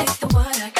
Take the water. I